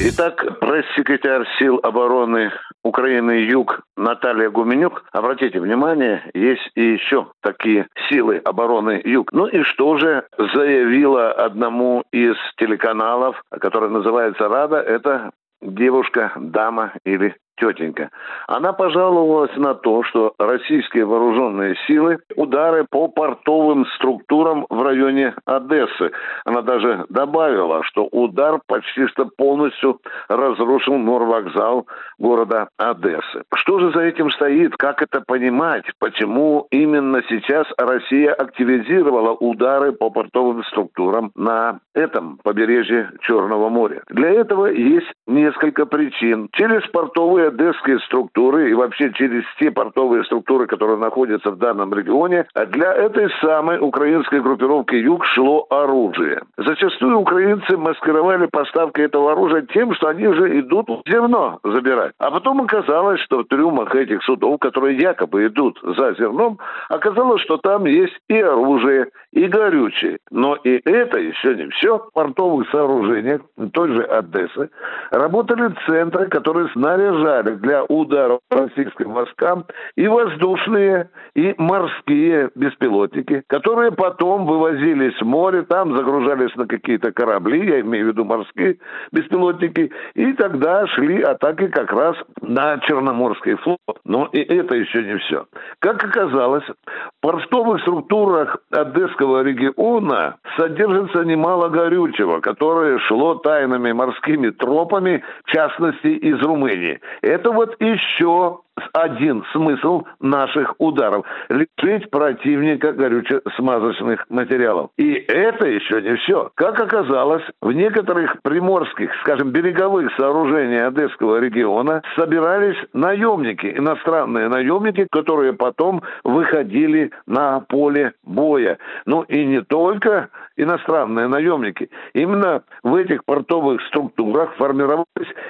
Итак, пресс-секретарь сил обороны Украины Юг Наталья Гуменюк. Обратите внимание, есть и еще такие силы обороны Юг. Ну и что же заявила одному из телеканалов, который называется «Рада», это девушка, дама или тетенька. Она пожаловалась на то, что российские вооруженные силы удары по портовым структурам в районе Одессы. Она даже добавила, что удар почти что полностью разрушил морвокзал города Одессы. Что же за этим стоит? Как это понимать? Почему именно сейчас Россия активизировала удары по портовым структурам на этом побережье Черного моря? Для этого есть несколько причин. Через портовые портовые одесские структуры и вообще через те портовые структуры, которые находятся в данном регионе, для этой самой украинской группировки «Юг» шло оружие. Зачастую украинцы маскировали поставки этого оружия тем, что они же идут зерно забирать. А потом оказалось, что в трюмах этих судов, которые якобы идут за зерном, оказалось, что там есть и оружие, и горючее. Но и это еще не все. В портовых сооружениях той же Одессы работали центры, которые снаряжали снаряды для ударов российским войскам и воздушные, и морские беспилотники, которые потом вывозились в море, там загружались на какие-то корабли, я имею в виду морские беспилотники, и тогда шли атаки как раз на Черноморский флот. Но и это еще не все. Как оказалось, в портовых структурах Одесского региона содержится немало горючего, которое шло тайными морскими тропами, в частности, из Румынии. Это вот еще один смысл наших ударов – лишить противника горюче-смазочных материалов. И это еще не все. Как оказалось, в некоторых приморских, скажем, береговых сооружениях Одесского региона собирались наемники, иностранные наемники, которые потом выходили на поле боя. Ну и не только иностранные наемники. Именно в этих портовых структурах формировались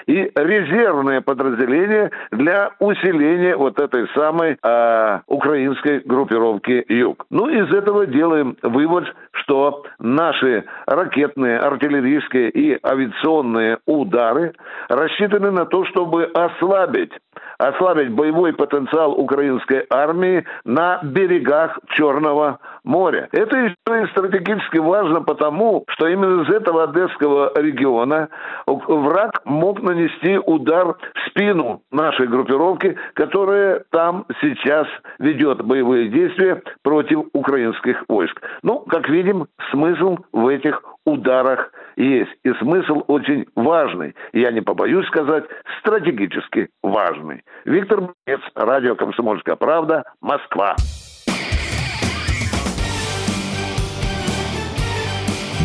и резервные подразделения для усиления вот этой самой э, украинской группировки «Юг». Ну, из этого делаем вывод, что наши ракетные, артиллерийские и авиационные удары рассчитаны на то, чтобы ослабить ослабить боевой потенциал украинской армии на берегах Черного. Это еще и стратегически важно потому, что именно из этого Одесского региона враг мог нанести удар в спину нашей группировки, которая там сейчас ведет боевые действия против украинских войск. Ну, как видим, смысл в этих ударах есть. И смысл очень важный. Я не побоюсь сказать, стратегически важный. Виктор Борец, радио «Комсомольская правда», Москва.